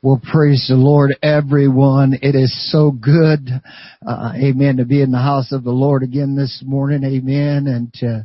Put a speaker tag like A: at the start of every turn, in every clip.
A: Well, praise the Lord, everyone. It is so good, uh, amen, to be in the house of the Lord again this morning, amen, and to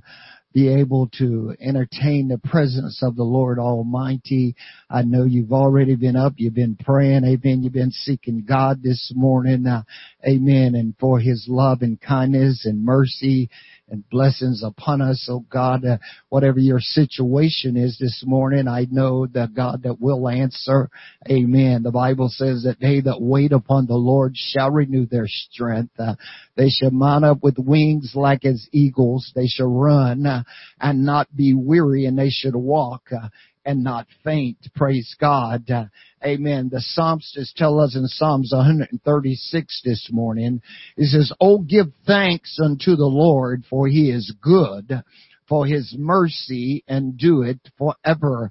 A: be able to entertain the presence of the Lord Almighty. I know you've already been up, you've been praying, amen, you've been seeking God this morning, uh, amen, and for His love and kindness and mercy and blessings upon us, oh God. Uh, whatever your situation is this morning, I know that God that will answer. Amen. The Bible says that they that wait upon the Lord shall renew their strength. Uh, they shall mount up with wings like as eagles. They shall run uh, and not be weary, and they should walk uh, and not faint. Praise God. Uh, amen. The Psalmist tell us in Psalms 136 this morning, he says, Oh, give thanks unto the Lord for he is good, for his mercy and do it forever.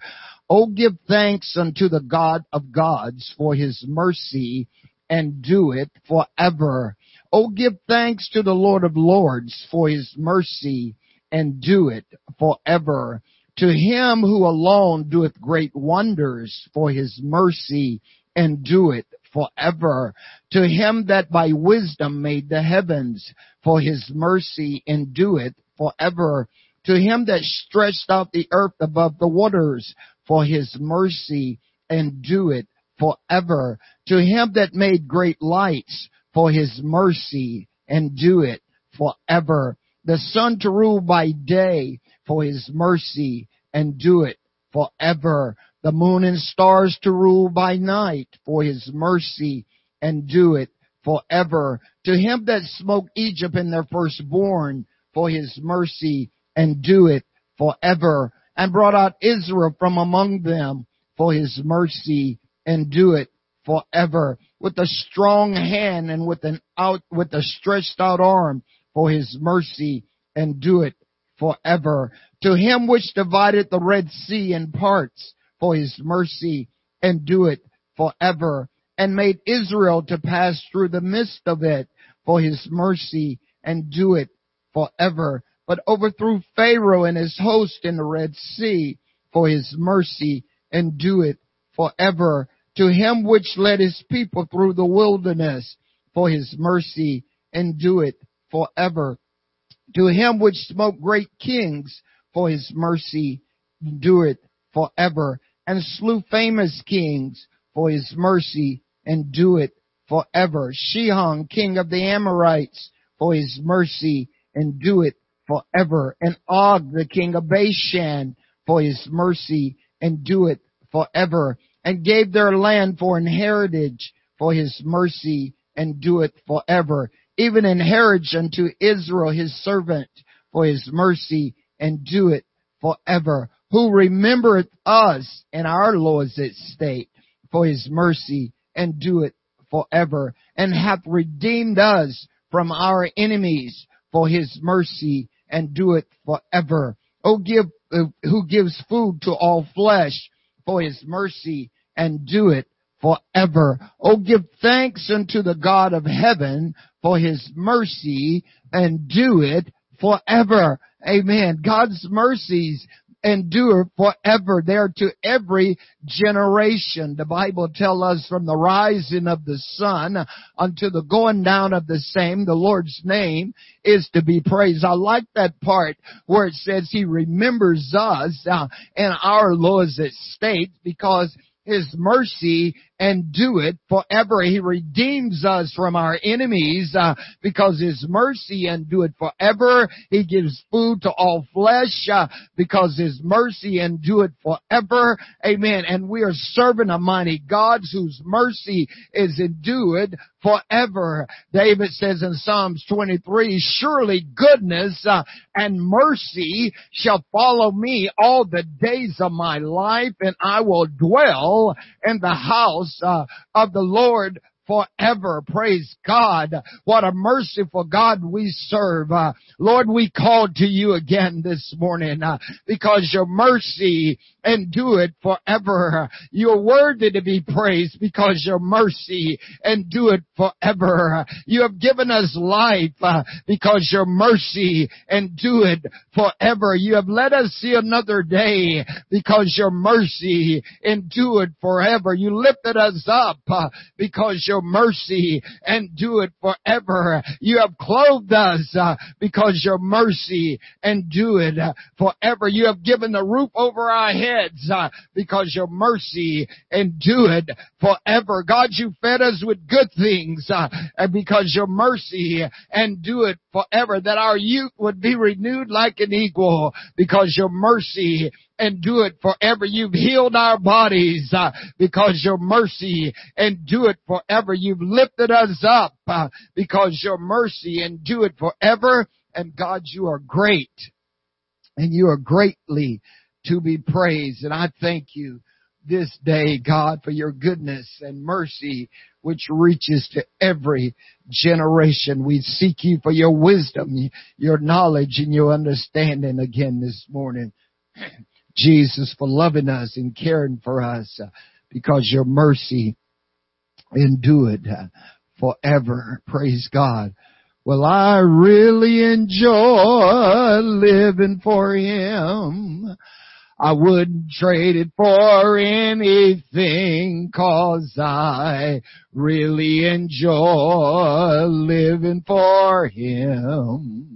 A: Oh, give thanks unto the God of gods for his mercy and do it forever. Oh, give thanks to the Lord of lords for his mercy and do it forever. To him who alone doeth great wonders for his mercy and do it forever. To him that by wisdom made the heavens for his mercy and do it forever. To him that stretched out the earth above the waters for his mercy and do it forever. To him that made great lights for his mercy and do it forever. The sun to rule by day for his mercy and do it forever. The moon and stars to rule by night for his mercy and do it forever. To him that smote Egypt in their firstborn for his mercy and do it forever. And brought out Israel from among them for his mercy and do it forever. With a strong hand and with an out, with a stretched out arm for his mercy and do it forever. To him which divided the Red Sea in parts for his mercy and do it forever and made Israel to pass through the midst of it for his mercy and do it forever. But overthrew Pharaoh and his host in the Red Sea for his mercy and do it forever. To him which led his people through the wilderness for his mercy and do it forever to him which smote great kings for his mercy endureth forever, and slew famous kings for his mercy endureth forever. Sihon, king of the Amorites, for his mercy endureth forever, and Og, the king of Bashan, for his mercy endureth forever, and gave their land for an heritage for his mercy and do endureth forever even inherit unto Israel his servant for his mercy and do it forever. Who remembereth us in our Lord's estate for his mercy and do it forever and hath redeemed us from our enemies for his mercy and do it forever. Oh, give, uh, who gives food to all flesh for his mercy and do it forever. Oh, give thanks unto the God of heaven for his mercy and do it forever. Amen. God's mercies endure forever. They are to every generation. The Bible tells us from the rising of the sun unto the going down of the same, the Lord's name is to be praised. I like that part where it says He remembers us uh, in our Lord's estate because his mercy and do it forever. He redeems us from our enemies uh, because His mercy and do it forever. He gives food to all flesh uh, because His mercy and do it forever. Amen. And we are serving a mighty God whose mercy is endured forever. David says in Psalms 23, surely goodness uh, and mercy shall follow me all the days of my life and I will dwell in the house house uh, of the Lord forever. Praise God. What a merciful God we serve. Uh, Lord, we called to you again this morning uh, because your mercy endureth forever. You're worthy to be praised because your mercy endureth forever. You have given us life uh, because your mercy endureth forever. You have let us see another day because your mercy endureth forever. You lifted us up uh, because your mercy and do it forever. You have clothed us uh, because your mercy endureth forever. You have given the roof over our heads uh, because your mercy and do it forever. God, you fed us with good things uh, because your mercy and do it forever. That our youth would be renewed like an eagle because your mercy endureth forever. You've healed our bodies uh, because your mercy and do it forever. You've lifted us up uh, because your mercy and do it forever. And God, you are great and you are greatly to be praised. And I thank you this day, God, for your goodness and mercy which reaches to every generation. We seek you for your wisdom, your knowledge, and your understanding again this morning. Jesus, for loving us and caring for us uh, because your mercy endured uh, forever. Praise God. Well, I really enjoy living for Him. I wouldn't trade it for anything cause I really enjoy living for Him.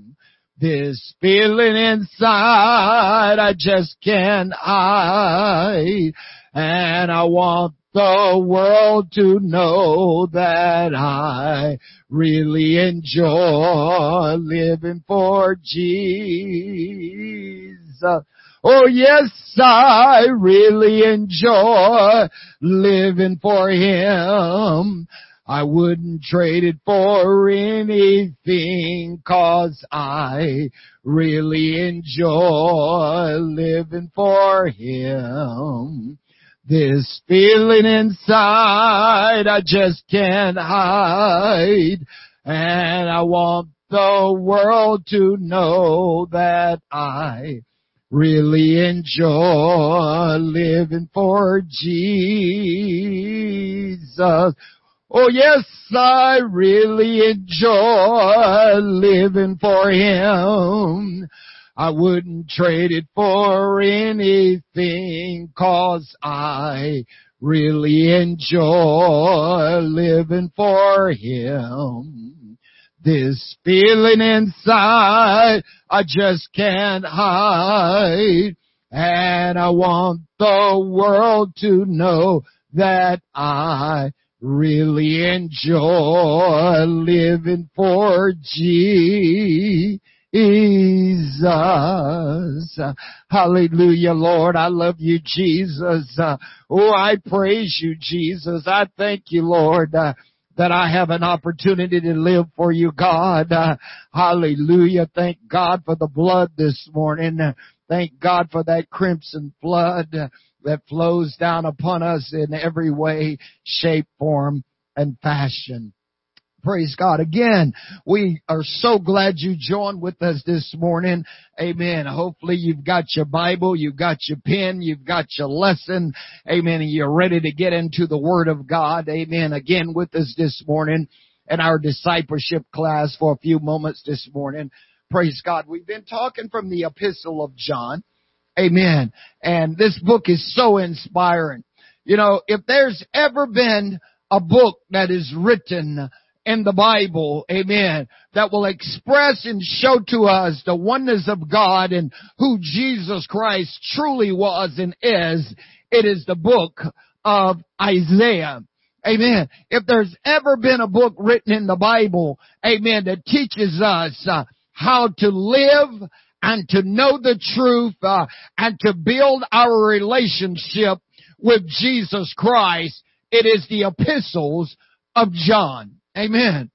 A: This feeling inside I just can't hide and I want the world to know that I really enjoy living for Jesus. Oh yes, I really enjoy living for Him. I wouldn't trade it for anything cause I really enjoy living for Him. This feeling inside I just can't hide and I want the world to know that I really enjoy living for Jesus. Oh yes, I really enjoy living for Him. I wouldn't trade it for anything cause I really enjoy living for Him. This feeling inside I just can't hide and I want the world to know that I really enjoy living for Jesus. Hallelujah, Lord. I love you, Jesus. Oh, I praise you, Jesus. I thank you, Lord. that I have an opportunity to live for you, God. hallelujah. Thank God for the blood this morning. Thank God for that crimson blood that flows down upon us in every way, shape, form, and fashion. Praise God. Again, we are so glad you joined with us this morning. Amen. Hopefully you've got your Bible, you've got your pen, you've got your lesson. Amen. And you're ready to get into the Word of God. Amen. Again with us this morning in our discipleship class for a few moments this morning. Praise God. We've been talking from the epistle of John. Amen. And this book is so inspiring. You know, if there's ever been a book that is written in the Bible, amen, that will express and show to us the oneness of God and who Jesus Christ truly was and is, it is the book of Isaiah. Amen. If there's ever been a book written in the Bible, amen, that teaches us uh, how to live and to know the truth uh, and to build our relationship with Jesus Christ, it is the epistles of John. Amen.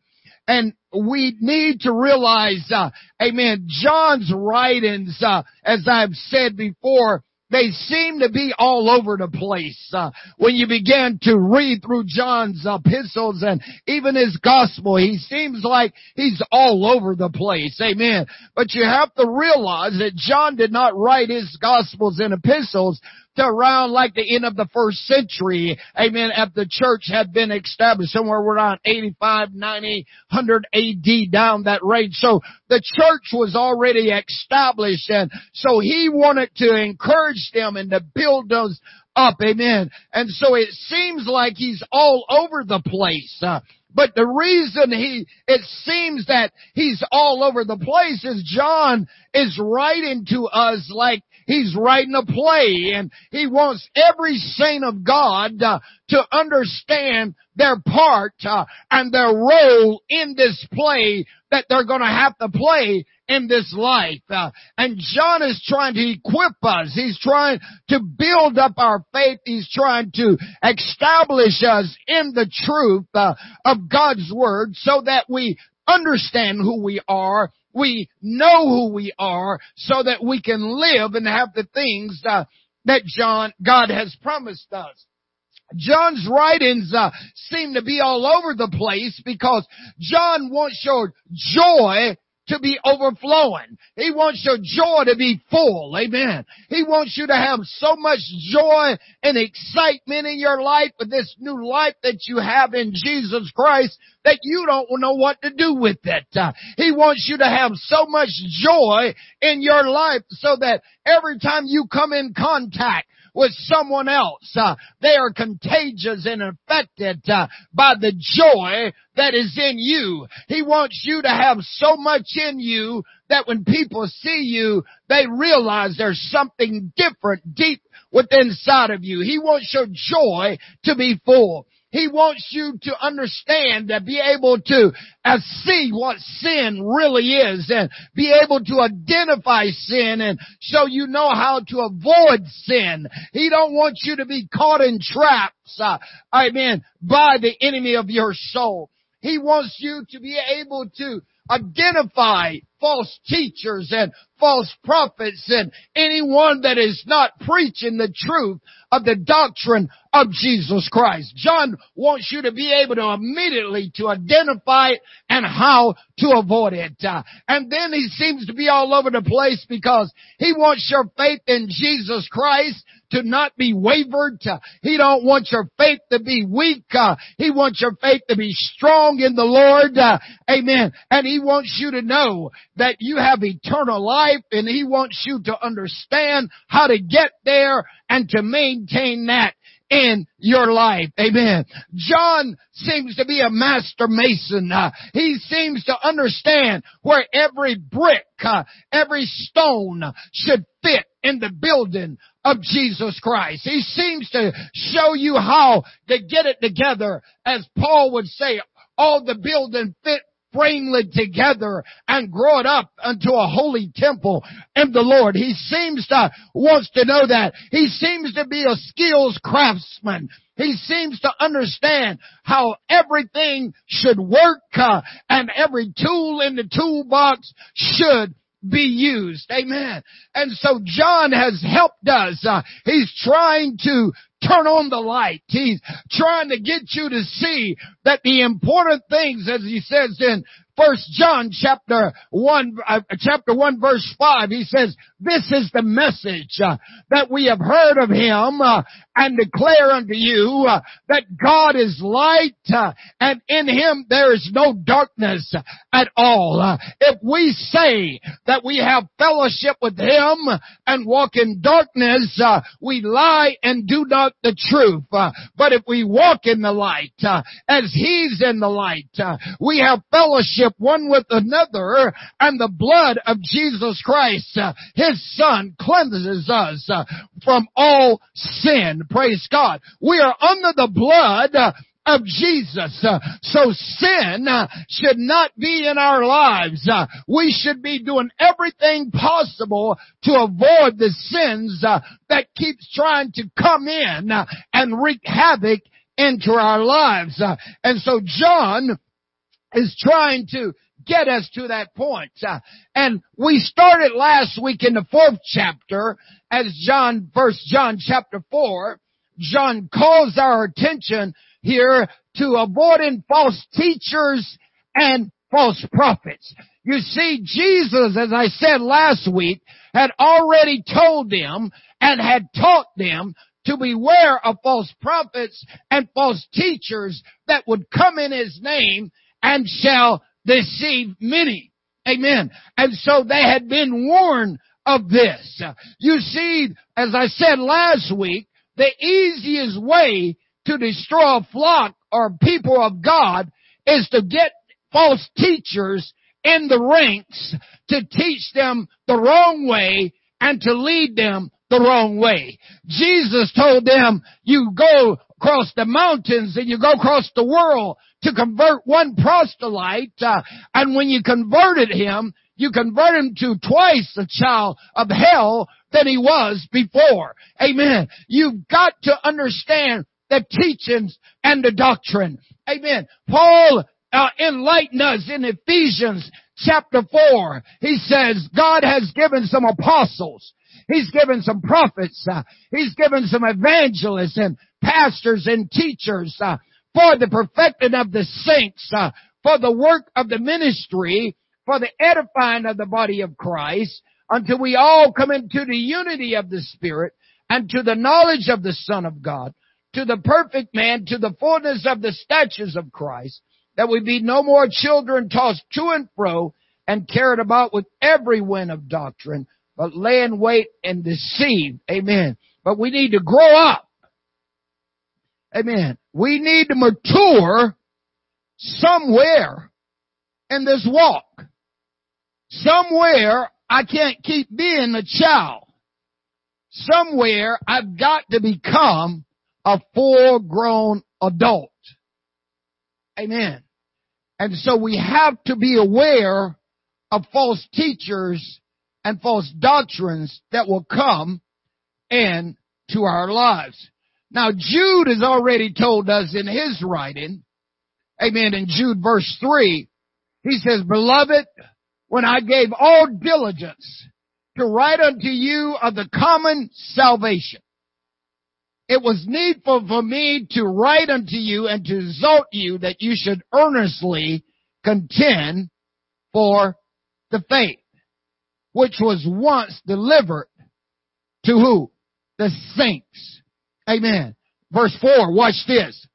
A: And we need to realize, uh, amen, John's writings, uh, as I've said before, they seem to be all over the place. Uh, when you begin to read through John's epistles and even his gospel, he seems like he's all over the place. Amen. But you have to realize that John did not write his gospels and epistles around like the end of the first century, amen, after the church had been established somewhere around 85, 90, 100 AD down that range. So the church was already established and so he wanted to encourage them and to build those up, amen. And so it seems like he's all over the place. Uh, but the reason he, it seems that he's all over the place is John is writing to us like he's writing a play and he wants every saint of God uh, to understand their part uh, and their role in this play that they're going to have to play in this life. Uh, and John is trying to equip us. He's trying to build up our faith. He's trying to establish us in the truth uh, of God's word so that we understand who we are. We know who we are so that we can live and have the things uh, that John, God has promised us. John's writings uh, seem to be all over the place because John wants your joy to be overflowing. He wants your joy to be full. Amen. He wants you to have so much joy and excitement in your life with this new life that you have in Jesus Christ that you don't know what to do with it. Uh, he wants you to have so much joy in your life so that every time you come in contact with someone else. Uh, they are contagious and affected uh, by the joy that is in you. He wants you to have so much in you that when people see you, they realize there's something different deep within inside of you. He wants your joy to be full. He wants you to understand and be able to uh, see what sin really is and be able to identify sin and so you know how to avoid sin. He don't want you to be caught in traps, uh, I mean, by the enemy of your soul. He wants you to be able to identify false teachers and false prophets and anyone that is not preaching the truth of the doctrine of Jesus Christ. John wants you to be able to immediately to identify it and how to avoid it. Uh, and then he seems to be all over the place because he wants your faith in Jesus Christ to not be wavered. Uh, he don't want your faith to be weak. Uh, he wants your faith to be strong in the Lord. Uh, amen. And he wants you to know that you have eternal life and he wants you to understand how to get there and to maintain that in your life. Amen. John seems to be a master mason. Uh, he seems to understand where every brick, uh, every stone should fit in the building of Jesus Christ. He seems to show you how to get it together. As Paul would say, all the building fit framely together and grow it up unto a holy temple in the Lord. He seems to wants to know that. He seems to be a skills craftsman. He seems to understand how everything should work uh, and every tool in the toolbox should be used. Amen. And so John has helped us. Uh, he's trying to turn on the light. He's trying to get you to see that the important things, as he says in First John chapter one, uh, chapter one verse five, he says, "This is the message uh, that we have heard of Him uh, and declare unto you uh, that God is light, uh, and in Him there is no darkness at all." Uh, if we say that we have fellowship with Him and walk in darkness, we lie and do not the truth. but if we walk in the light, as He's in the light, we have fellowship fellowship one with another, and the blood of Jesus Christ, uh, His Son, cleanses us uh, from all sin. Praise God. We are under the blood uh, of Jesus. So sin should not be in our lives. We should be doing everything possible to avoid the sins that keeps trying to come in and wreak havoc into our lives. and so John is trying to get us to that point. Uh, and we started last week in the fourth chapter as John, first John chapter four. John calls our attention here to avoiding false teachers and false prophets. You see, Jesus, as I said last week, had already told them and had taught them to beware of false prophets and false teachers that would come in his name and shall deceive many. Amen. And so they had been warned of this. You see, as I said last week, the easiest way to destroy a flock or people of God is to get false teachers in the ranks to teach them the wrong way and to lead them the wrong way. Jesus told them, you go across the mountains and you go across the world to convert one proselyte, uh, and when you converted him, you convert him to twice the child of hell than he was before. Amen. You've got to understand the teachings and the doctrine. Amen. Paul uh, enlighten us in Ephesians chapter 4. He says, God has given some apostles. He's given some prophets. Uh, he's given some evangelists and pastors and teachers uh, for the perfecting of the saints, uh, for the work of the ministry, for the edifying of the body of Christ, until we all come into the unity of the Spirit and to the knowledge of the Son of God, to the perfect man, to the fullness of the statutes of Christ, that we be no more children tossed to and fro and carried about with every wind of doctrine, but laying wait and deceive. Amen. But we need to grow up. Amen. We need to mature somewhere in this walk. Somewhere I can't keep being a child. Somewhere I've got to become a full grown adult. Amen. And so we have to be aware of false teachers and false doctrines that will come into our lives. Now Jude has already told us in his writing, amen, in Jude verse 3, he says, Beloved, when I gave all diligence to write unto you of the common salvation, it was needful for me to write unto you and to exhort you that you should earnestly contend for the faith, which was once delivered to who? The saints. Amen. Verse 4, watch this.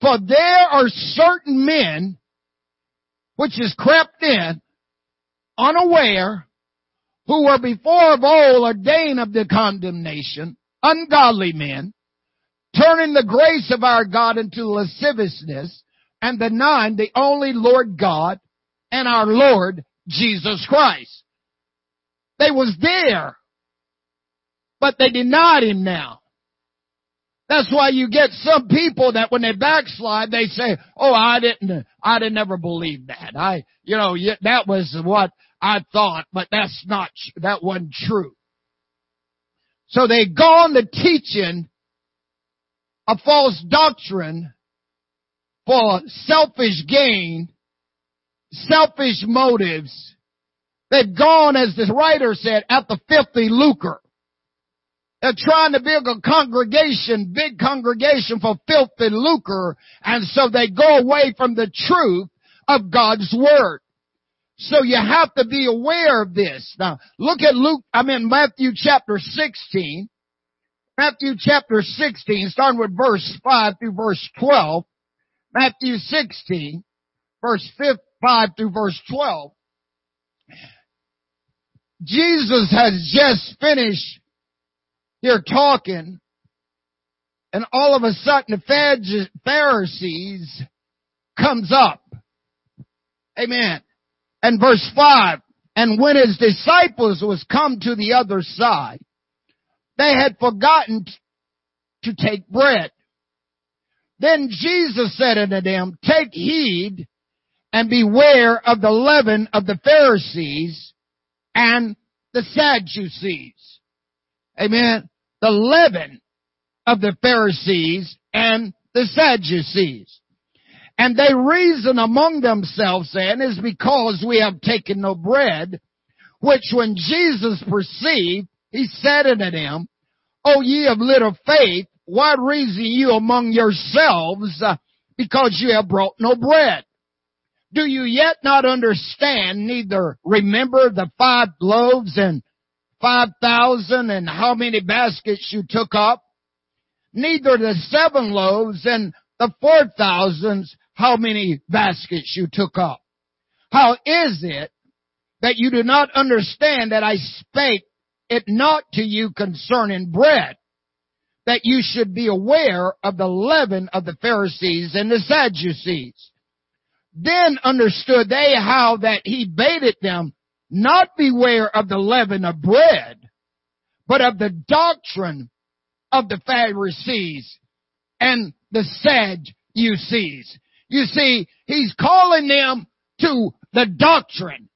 A: For there are certain men which is crept in unaware who were before of old ordained of the condemnation, ungodly men, turning the grace of our God into lasciviousness and denying the only Lord God and our Lord Jesus Christ. They was there, but they denied him now. That's why you get some people that when they backslide, they say, "Oh, I didn't, I didn't ever believe that. I, you know, that was what I thought, but that's not, that wasn't true." So they go on the teaching a false doctrine for selfish gain, selfish motives. They've gone, as the writer said, at the filthy lucre. They're trying to build a congregation, big congregation for filthy lucre, and so they go away from the truth of God's Word. So you have to be aware of this. Now, look at Luke, I'm in Matthew chapter 16. Matthew chapter 16, starting with verse 5 through verse 12. Matthew 16, verse 5 through verse 12. Jesus has just finished here talking, and all of a sudden the Pharisees comes up. Amen. And verse 5, and when his disciples was come to the other side, they had forgotten to take bread. Then Jesus said unto them, Take heed and beware of the leaven of the Pharisees and the Sadducees. Amen. The leaven of the Pharisees and the Sadducees. And they reason among themselves saying, is because we have taken no bread, which when Jesus perceived, he said unto them, O ye of little faith, why reason you among yourselves, uh, because you have brought no bread? Do you yet not understand, neither remember the five loaves and five thousand and how many baskets you took up? Neither the seven loaves and the four thousands how many baskets you took up. How is it that you do not understand that I spake it not to you concerning bread? That you should be aware of the leaven of the Pharisees and the Sadducees. Then understood they how that he baited them not beware of the leaven of bread, but of the doctrine of the Pharisees and the Sadducees. You see, he's calling them to the doctrine,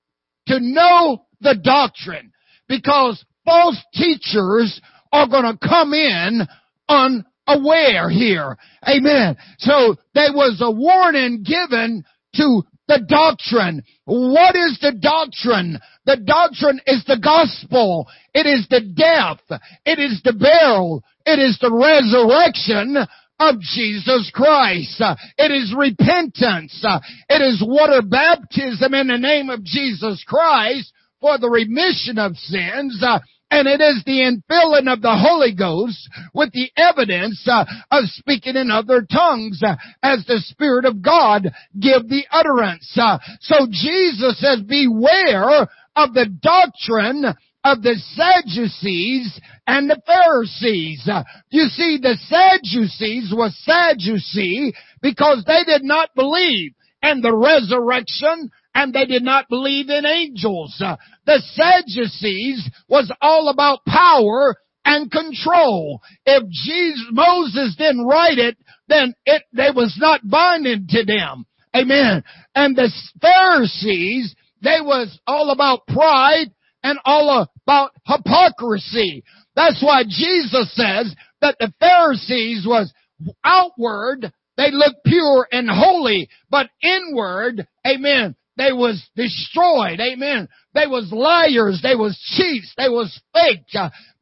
A: to know the doctrine, because false teachers are going to come in unaware here. Amen. So there was a warning given to the doctrine. What is the doctrine? The doctrine is the gospel. It is the death. It is the burial. It is the resurrection of Jesus Christ. It is repentance. It is water baptism in the name of Jesus Christ for the remission of sins. Uh, and it is the infilling of the Holy Ghost with the evidence uh, of speaking in other tongues uh, as the Spirit of God give the utterance. Uh, so Jesus says, beware of the doctrine of the Sadducees and the Pharisees. You see, the Sadducees was Sadducee because they did not believe in the resurrection and they did not believe in angels. Uh, the Sadducees was all about power and control. If Jesus, Moses didn't write it, then it, they was not binding to them. Amen. And the Pharisees, they was all about pride and all about hypocrisy. That's why Jesus says that the Pharisees was outward, they looked pure and holy, but inward, amen, they was destroyed, amen. They was liars, they was cheats, they was fake.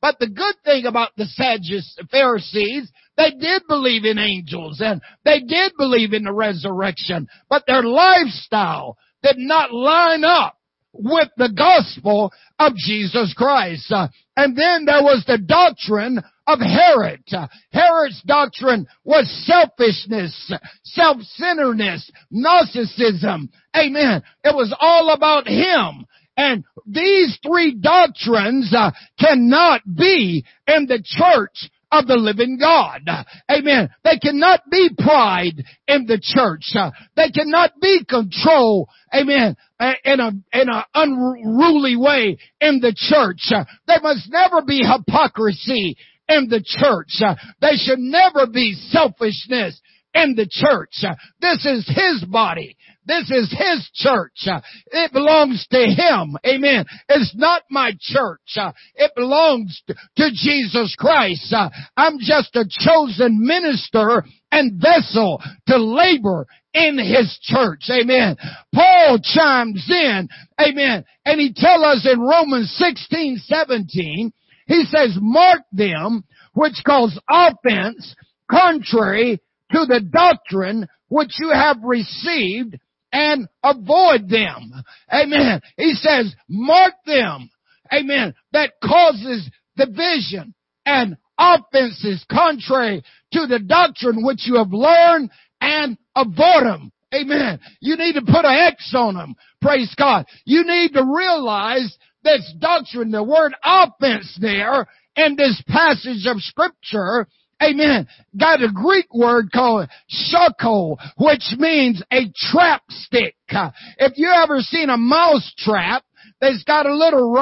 A: But the good thing about the Sadducees, Pharisees, they did believe in angels and they did believe in the resurrection, but their lifestyle did not line up with the gospel of Jesus Christ. Uh, and then there was the doctrine of Herod. Herod's doctrine was selfishness, self-centeredness, narcissism. Amen. It was all about him. And these three doctrines uh, cannot be in the church of the living God. Amen. They cannot be pride in the church. They cannot be control. Amen. In a, in an unruly way in the church. There must never be hypocrisy in the church. There should never be selfishness in the church. This is His body. This is His church. It belongs to Him. Amen. It's not my church. It belongs to Jesus Christ. I'm just a chosen minister and vessel to labor in His church. Amen. Paul chimes in. Amen. And he tells us in Romans 16, 17, he says, mark them which cause offense contrary to the doctrine which you have received and avoid them. Amen. He says, mark them. Amen. That causes division and offenses contrary to the doctrine which you have learned and avoid them. Amen. You need to put an X on them. Praise God. You need to realize this doctrine, the word offense there in this passage of scripture amen, got a Greek word called shako, which means a trap stick. If you ever seen a mouse trap, there's got a little,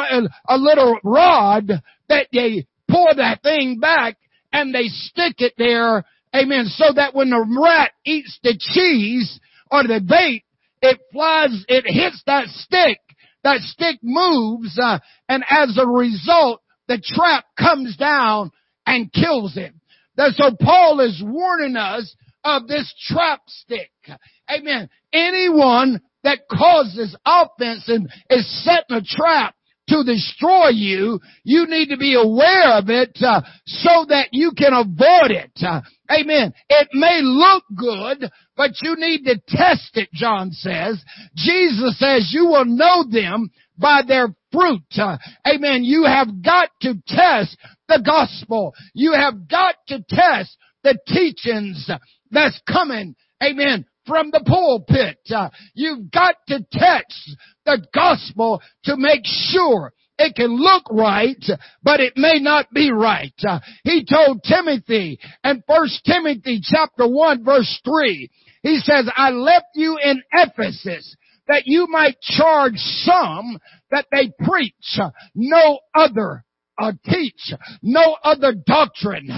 A: a little rod that they pull that thing back and they stick it there, amen, so that when the rat eats the cheese or the bait, it flies, it hits that stick. That stick moves, uh, and as a result, the trap comes down and kills him. That so Paul is warning us of this trap stick. Amen. Anyone that causes offense and is setting a trap to destroy you, you need to be aware of it uh, so that you can avoid it. Uh, amen. It may look good, but you need to test it, John says. Jesus says you will know them by their fruit. Uh, amen. You have got to test the gospel. You have got to test the teachings that's coming. Amen from the pulpit. Uh, you've got to test the gospel to make sure it can look right, but it may not be right. Uh, he told Timothy in First Timothy chapter 1 verse 3, he says, I left you in Ephesus that you might charge some that they preach no other uh, teach no other doctrine.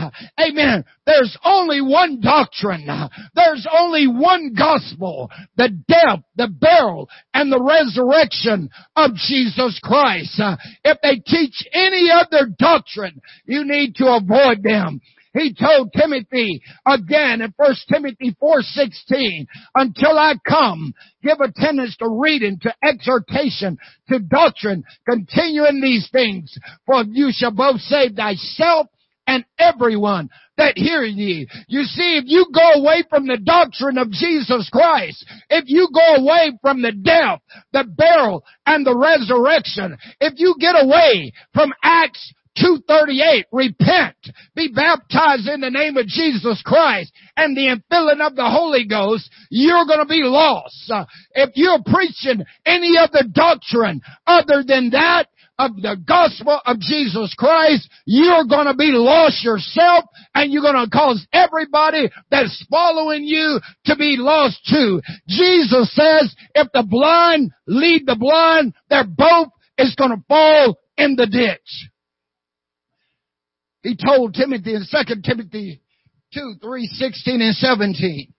A: Amen. There's only one doctrine. There's only one gospel. The death, the burial, and the resurrection of Jesus Christ. If they teach any other doctrine, you need to avoid them. He told Timothy again in 1 Timothy 4:16, until I come, give attendance to reading, to exhortation, to doctrine, continue in these things, for you shall both save thyself and everyone that hear ye. You see, if you go away from the doctrine of Jesus Christ, if you go away from the death, the burial, and the resurrection, if you get away from Acts 238, repent, be baptized in the name of Jesus Christ and the infilling of the Holy Ghost, you're gonna be lost. If you're preaching any other doctrine other than that, of the gospel of Jesus Christ, you're gonna be lost yourself and you're gonna cause everybody that's following you to be lost too. Jesus says, if the blind lead the blind, they're both is gonna fall in the ditch. He told Timothy in 2 Timothy 2, 3, 16 and 17,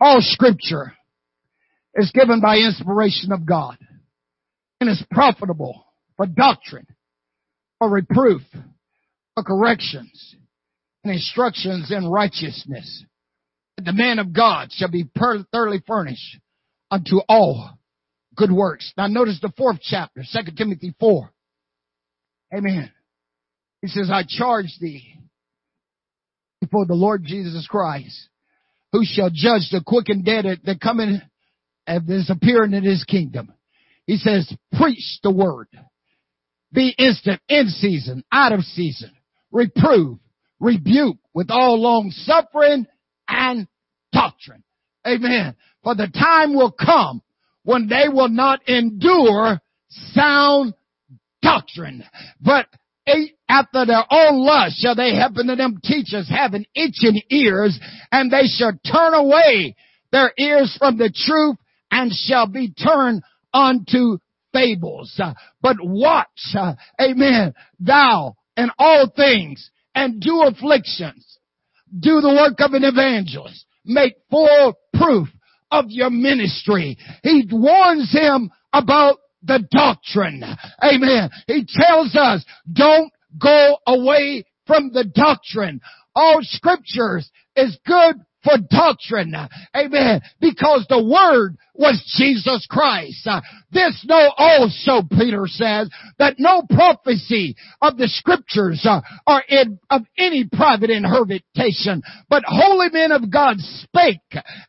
A: all scripture is given by inspiration of God and is profitable for doctrine, for reproof, for corrections, and instructions in righteousness. The man of God shall be thoroughly furnished unto all good works. Now notice the fourth chapter, 2 Timothy 4. Amen. He says, I charge thee before the Lord Jesus Christ, who shall judge the quick and dead that come in and is appearing in his kingdom. He says, preach the word. Be instant, in season, out of season. Reprove, rebuke with all long suffering and doctrine. Amen. For the time will come when they will not endure sound doctrine, but after their own lust shall they happen to them teachers having itching ears, and they shall turn away their ears from the truth and shall be turned unto fables. But watch, amen, thou in all things and do afflictions. Do the work of an evangelist. Make full proof of your ministry. He warns him about the doctrine. Amen. He tells us, don't go away from the doctrine. All scriptures is good for doctrine. Amen. Because the word was Jesus Christ. Uh, this know also, Peter says, that no prophecy of the scriptures uh, are in, of any private interpretation, but holy men of God spake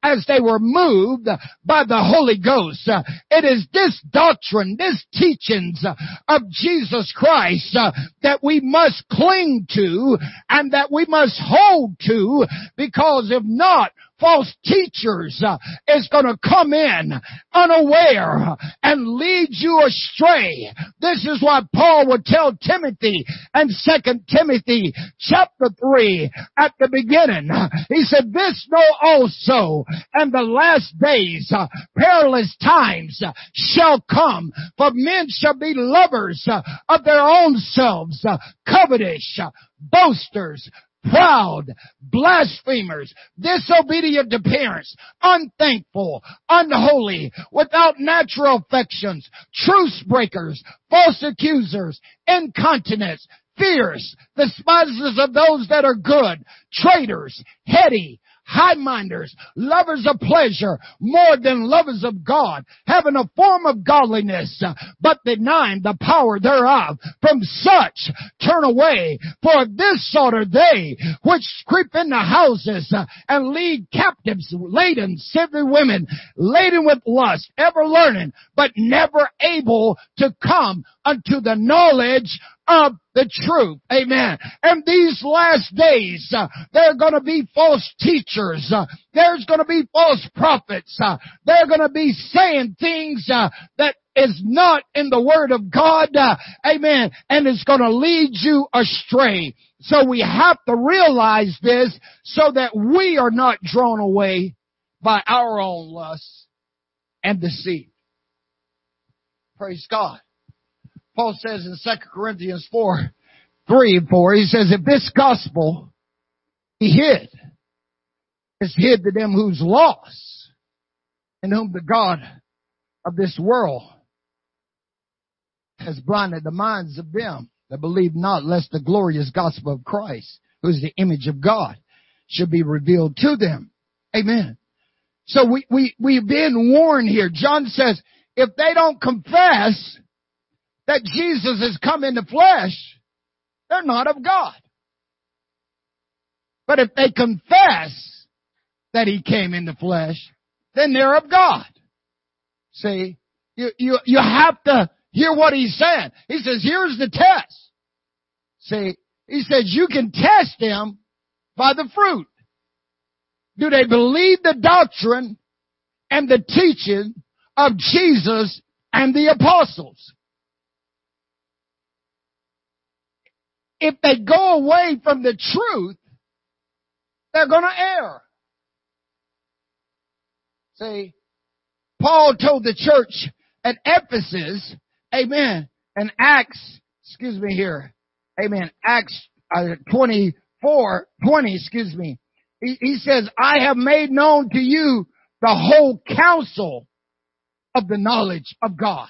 A: as they were moved by the Holy Ghost. Uh, it is this doctrine, this teachings of Jesus Christ that we must cling to and that we must hold to because if not, false teachers uh, is going to come in unaware and lead you astray. This is what Paul would tell Timothy and Second Timothy chapter 3 at the beginning. He said, this know also and the last days uh, perilous times shall come for men shall be lovers uh, of their own selves, covetous, boasters, proud, blasphemers, disobedient to parents, unthankful, unholy, without natural affections, truce breakers, false accusers, incontinents, fierce, despisers of those that are good, traitors, heady, high-minders, lovers of pleasure, more than lovers of God, having a form of godliness, uh, but denying the power thereof. From such turn away, for this sort are they which creep into houses uh, and lead captives laden, silly women, laden with lust, ever learning, but never able to come unto the knowledge of the truth. Amen. And these last days, uh, there are going to be false teachers. Uh, there's going to be false prophets. Uh, they're going to be saying things uh, that is not in the Word of God. Uh, amen. And it's going to lead you astray. So we have to realize this so that we are not drawn away by our own lusts and deceit. Praise God. Paul says in 2 Corinthians 4, 3 and 4, he says, if this gospel be hid, it's hid to them who's lost, and whom the God of this world has blinded the minds of them that believe not, lest the glorious gospel of Christ, who is the image of God, should be revealed to them. Amen. So we, we, we've been warned here. John says, if they don't confess that Jesus has come in the flesh, they're not of God. But if they confess that he came in the flesh, then they're of God. See, you, you, you have to hear what he's saying. He says, here's the test. See, he says you can test them by the fruit. Do they believe the doctrine and the teaching of Jesus and the apostles? If they go away from the truth, they're going to err. See, Paul told the church at Ephesus, amen, and Acts, excuse me here, amen, Acts uh, 24, 20, excuse me. He, he says, I have made known to you the whole counsel of the knowledge of God.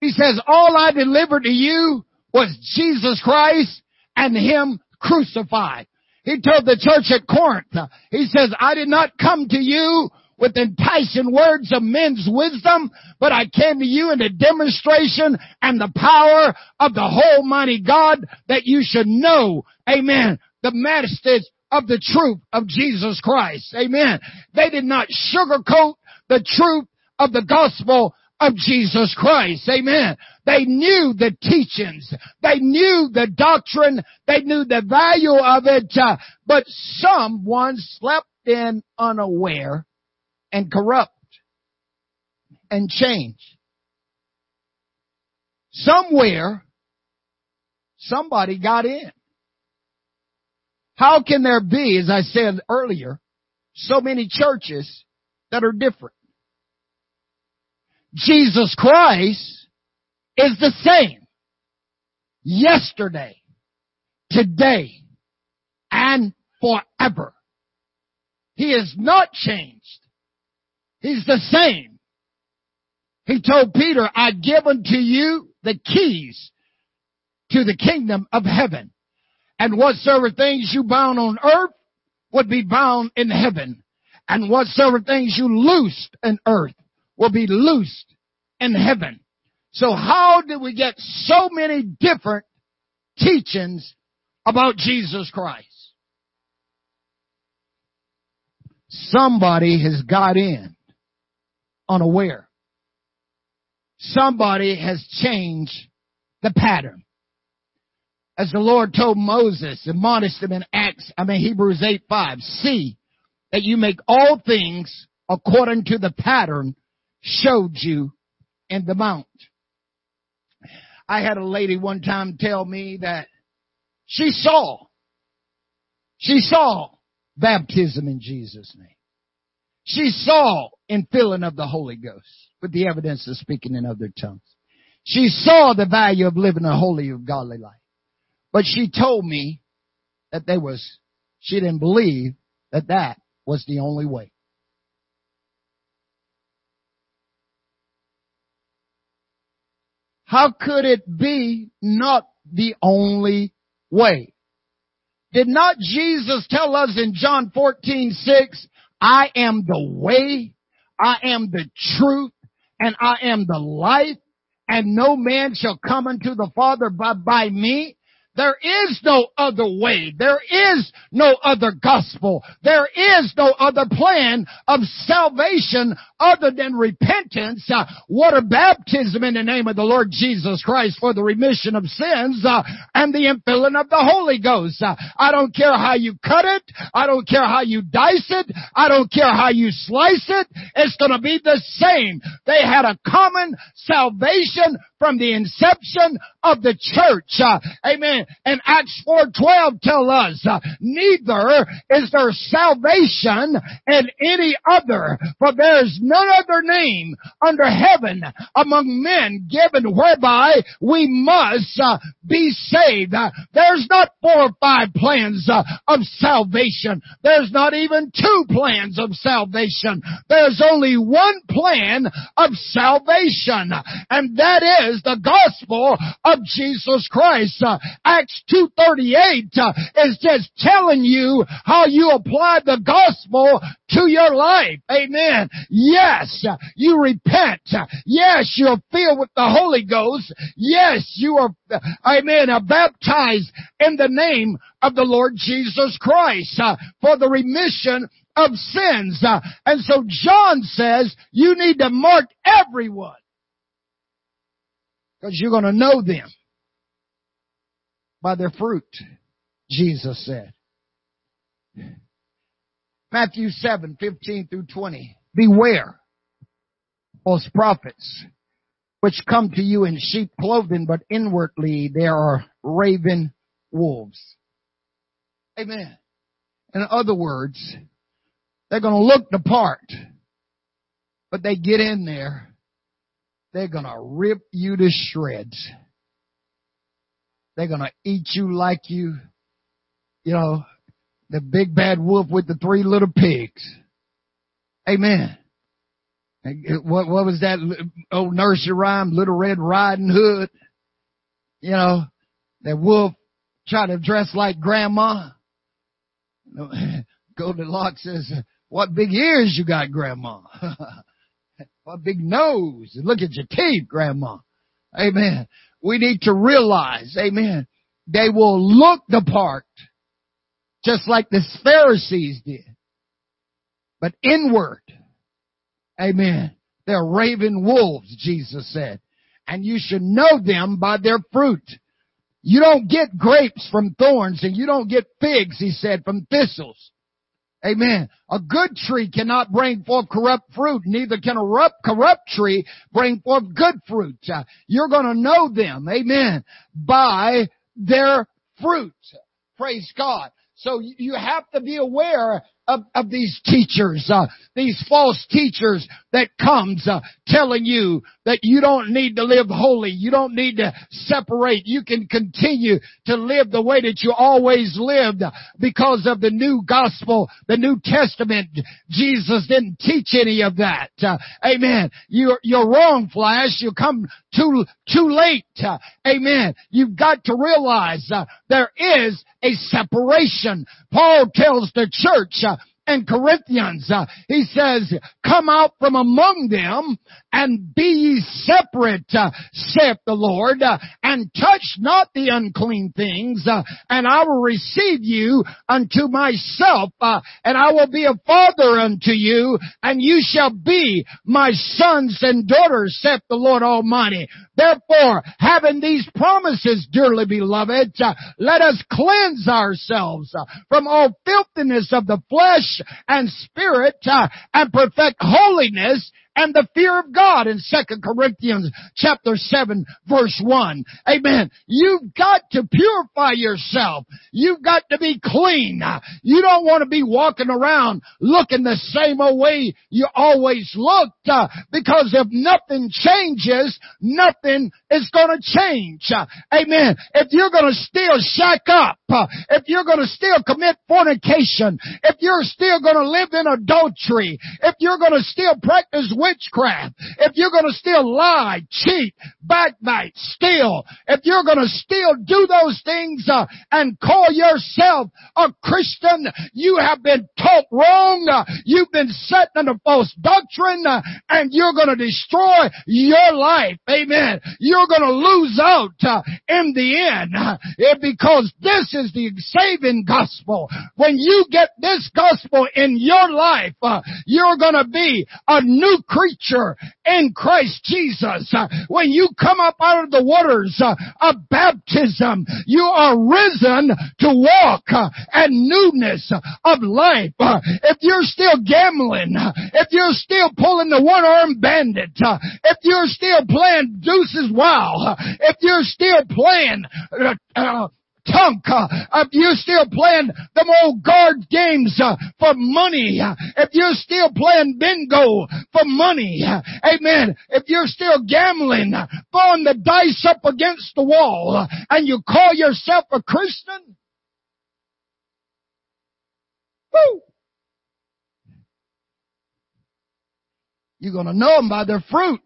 A: He says, all I delivered to you was Jesus Christ and Him crucified. He told the church at Corinth, He says, I did not come to you with enticing words of men's wisdom, but I came to you in a demonstration and the power of the whole mighty God that you should know, amen, the masters of the truth of Jesus Christ. Amen. They did not sugarcoat the truth of the gospel of Jesus Christ. Amen. They knew the teachings. They knew the doctrine. They knew the value of it. Uh, but someone slept in unaware and corrupt and change. Somewhere, somebody got in. How can there be, as I said earlier, so many churches that are different? Jesus Christ is the same yesterday, today, and forever. He is not changed. He's the same. He told Peter, I give unto you the keys to the kingdom of heaven. And whatsoever things you bound on earth would be bound in heaven. And whatsoever things you loosed in earth will be loosed in heaven. So how did we get so many different teachings about Jesus Christ? Somebody has got in unaware. Somebody has changed the pattern. As the Lord told Moses, admonished him in Acts, I mean Hebrews 8, 5, see that you make all things according to the pattern showed you in the mount. I had a lady one time tell me that she saw, she saw baptism in Jesus' name. She saw in filling of the Holy Ghost with the evidence of speaking in other tongues. She saw the value of living a holy godly life. But she told me that there was, she didn't believe that that was the only way. How could it be not the only way? Did not Jesus tell us in John 14, 6, I am the way, I am the truth, and I am the life, and no man shall come unto the Father but by me? There is no other way. There is no other gospel. There is no other plan of salvation other than repentance, uh, water baptism in the name of the Lord Jesus Christ for the remission of sins, uh, and the infilling of the Holy Ghost. Uh, I don't care how you cut it. I don't care how you dice it. I don't care how you slice it. It's gonna be the same. They had a common salvation from the inception of the church. Uh, amen. And Acts 4.12 tell us, uh, neither is there salvation in any other, for there is none other name under heaven among men given whereby we must uh, be saved. Uh, there's not four or five plans uh, of salvation. There's not even two plans of salvation. There's only one plan of salvation, and that is is the gospel of Jesus Christ. Uh, Acts 2.38 uh, is just telling you how you apply the gospel to your life. Amen. Yes, you repent. Yes, you're filled with the Holy Ghost. Yes, you are, amen, are baptized in the name of the Lord Jesus Christ uh, for the remission of sins. Uh, and so John says you need to mark everyone because you're going to know them by their fruit, Jesus said. Matthew 7, 15 through 20. Beware false prophets which come to you in sheep clothing, but inwardly they are raven wolves. Amen. In other words, they're going to look the part, but they get in there they're gonna rip you to shreds. They're gonna eat you like you, you know, the big bad wolf with the three little pigs. Amen. What, what was that old nursery rhyme? Little Red Riding Hood. You know, that wolf tried to dress like grandma. Golden Goldilocks says, what big ears you got, grandma? A big nose. and Look at your teeth, grandma. Amen. We need to realize, amen, they will look the part just like the Pharisees did. But inward, amen, they're raven wolves, Jesus said. And you should know them by their fruit. You don't get grapes from thorns and you don't get figs, he said, from thistles. Amen. A good tree cannot bring forth corrupt fruit, neither can a corrupt tree bring forth good fruit. Uh, you're gonna know them, amen, by their fruit. Praise God. So you have to be aware of, of these teachers, uh, these false teachers that comes uh, telling you that you don't need to live holy, you don't need to separate, you can continue to live the way that you always lived because of the new gospel, the New Testament. Jesus didn't teach any of that. Uh, amen. You're, you're wrong, Flash. You come too, too late. Uh, amen. You've got to realize uh, there is a separation. Paul tells the church uh, and Corinthians. Uh, he says, come out from among them and be ye separate, uh, saith the Lord, uh, and touch not the unclean things, uh, and I will receive you unto myself, uh, and I will be a father unto you, and you shall be my sons and daughters, saith the Lord Almighty. Therefore, having these promises, dearly beloved, uh, let us cleanse ourselves from all filthiness of the flesh and spirit, and perfect holiness and the fear of God in 2 Corinthians chapter 7 verse 1. Amen. You've got to purify yourself. You've got to be clean. You don't want to be walking around looking the same way you always looked uh, because if nothing changes, nothing is going to change. Uh, amen. If you're going to still shack up if you're going to still commit fornication, if you're still going to live in adultery, if you're going to still practice witchcraft, if you're going to still lie, cheat, backbite, steal, if you're going to still do those things uh, and call yourself a Christian, you have been taught wrong. Uh, you've been set under false doctrine, uh, and you're going to destroy your life. Amen. You're going to lose out uh, in the end uh, because this is the saving gospel. When you get this gospel in your life, uh, you're to be a new creature in Christ Jesus. Uh, when you come up out of the waters uh, of baptism, you are risen to walk uh, and newness of life. If you're still gambling, if you're still pulling the one-armed bandit, if you're still playing deuces wild, if you're still playing uh, uh, tunk. Uh, if you're still playing them old guard games uh, for money, uh, if you're still playing bingo for money, amen. If you're still gambling, throwing the dice up against the wall, and you call yourself a Christian, woo, you're gonna know them by their fruit.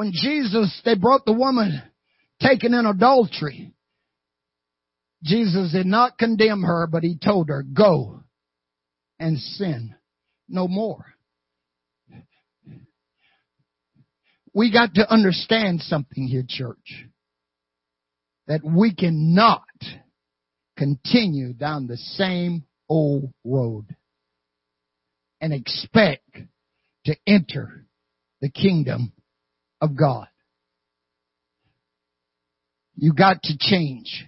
A: When Jesus, they brought the woman taken in adultery. Jesus did not condemn her, but he told her, go and sin no more. We got to understand something here, church. That we cannot continue down the same old road and expect to enter the kingdom of God. You got to change.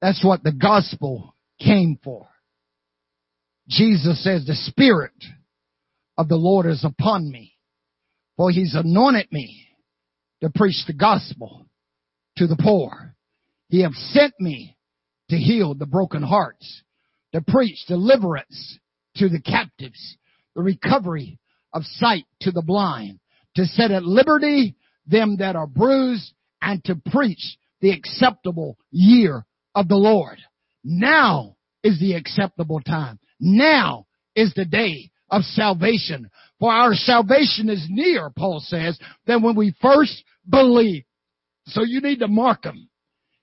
A: That's what the gospel came for. Jesus says the spirit of the Lord is upon me for he's anointed me to preach the gospel to the poor. He have sent me to heal the broken hearts, to preach deliverance to the captives, the recovery of sight to the blind, to set at liberty them that are bruised and to preach the acceptable year of the Lord. Now is the acceptable time. Now is the day of salvation. For our salvation is near, Paul says, than when we first believed. So you need to mark them.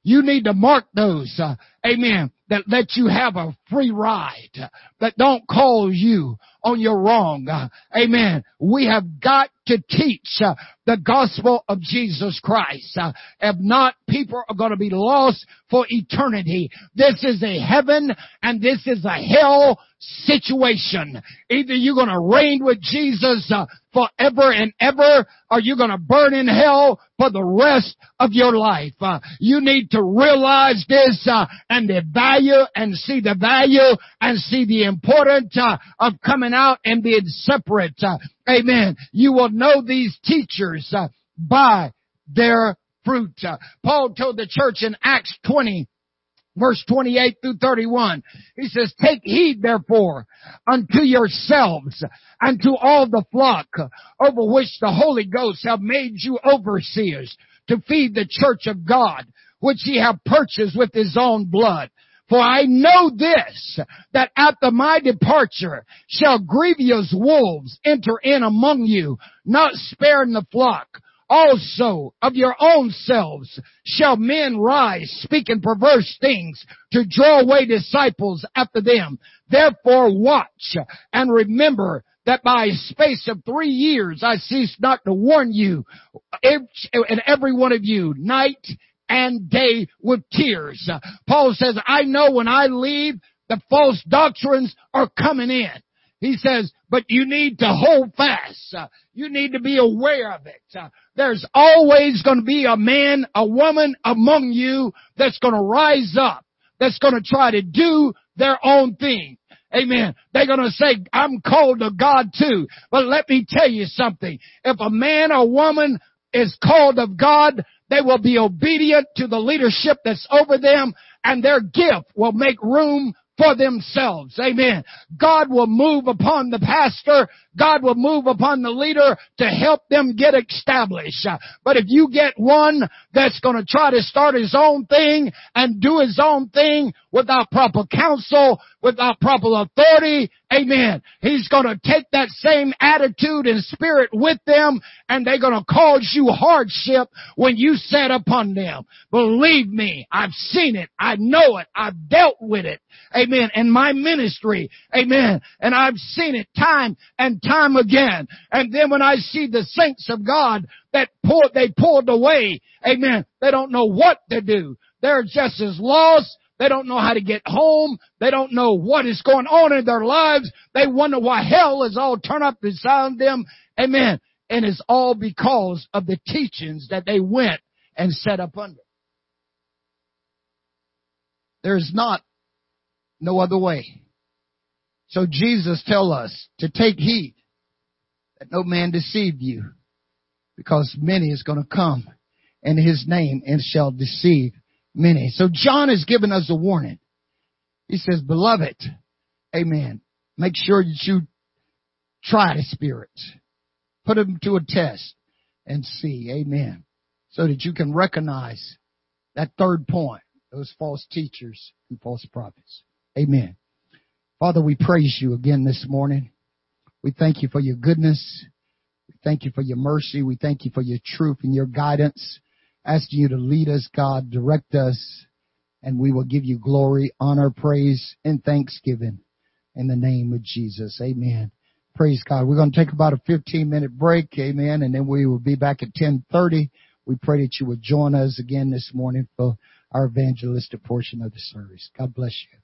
A: You need to mark those, uh, amen, that let you have a free ride, that don't call you on your wrong. Uh, amen. We have got to teach uh, the gospel of Jesus Christ. Uh, if not, people are going to be lost for eternity. This is a heaven and this is a hell situation. Either you're going to reign with Jesus uh, forever and ever, or you're going to burn in hell for the rest of your life. Uh, you need to realize this uh, and the value and see the value and see the importance uh, of coming out and being separate. Uh, Amen. You will know these teachers uh, by their fruit. Uh, Paul told the church in Acts 20, verse 28 through 31. He says, take heed therefore unto yourselves and to all the flock over which the Holy Ghost have made you overseers to feed the church of God, which he have purchased with his own blood. For I know this, that after my departure shall grievous wolves enter in among you, not sparing the flock. Also of your own selves shall men rise speaking perverse things to draw away disciples after them. Therefore watch and remember that by space of three years I cease not to warn you and every one of you night and day with tears. Paul says, I know when I leave, the false doctrines are coming in. He says, but you need to hold fast. You need to be aware of it. There's always going to be a man, a woman among you that's going to rise up, that's going to try to do their own thing. Amen. They're going to say, I'm called to God too. But let me tell you something. If a man or woman is called of God, they will be obedient to the leadership that's over them and their gift will make room for themselves. Amen. God will move upon the pastor. God will move upon the leader to help them get established. But if you get one that's going to try to start his own thing and do his own thing without proper counsel, without proper authority, amen, he's going to take that same attitude and spirit with them and they're going to cause you hardship when you set upon them. Believe me, I've seen it. I know it. I've dealt with it. Amen. In my ministry. Amen. And I've seen it time and time again. And then when I see the saints of God that pulled, they pulled away. Amen. They don't know what to do. They're just as lost. They don't know how to get home. They don't know what is going on in their lives. They wonder why hell is all turned up beside them. Amen. And it's all because of the teachings that they went and set up under. There's not no other way. So Jesus tell us to take heed that no man deceive you because many is going to come in his name and shall deceive many. So John has given us a warning. He says, beloved, amen. Make sure that you try the spirits. Put them to a test and see, amen. So that you can recognize that third point, those false teachers and false prophets. Amen. Father, we praise you again this morning. We thank you for your goodness. We thank you for your mercy. We thank you for your truth and your guidance. Asking you to lead us, God, direct us, and we will give you glory, honor, praise, and thanksgiving in the name of Jesus. Amen. Praise God. We're going to take about a 15 minute break. Amen. And then we will be back at 1030. We pray that you would join us again this morning for our evangelistic portion of the service. God bless you.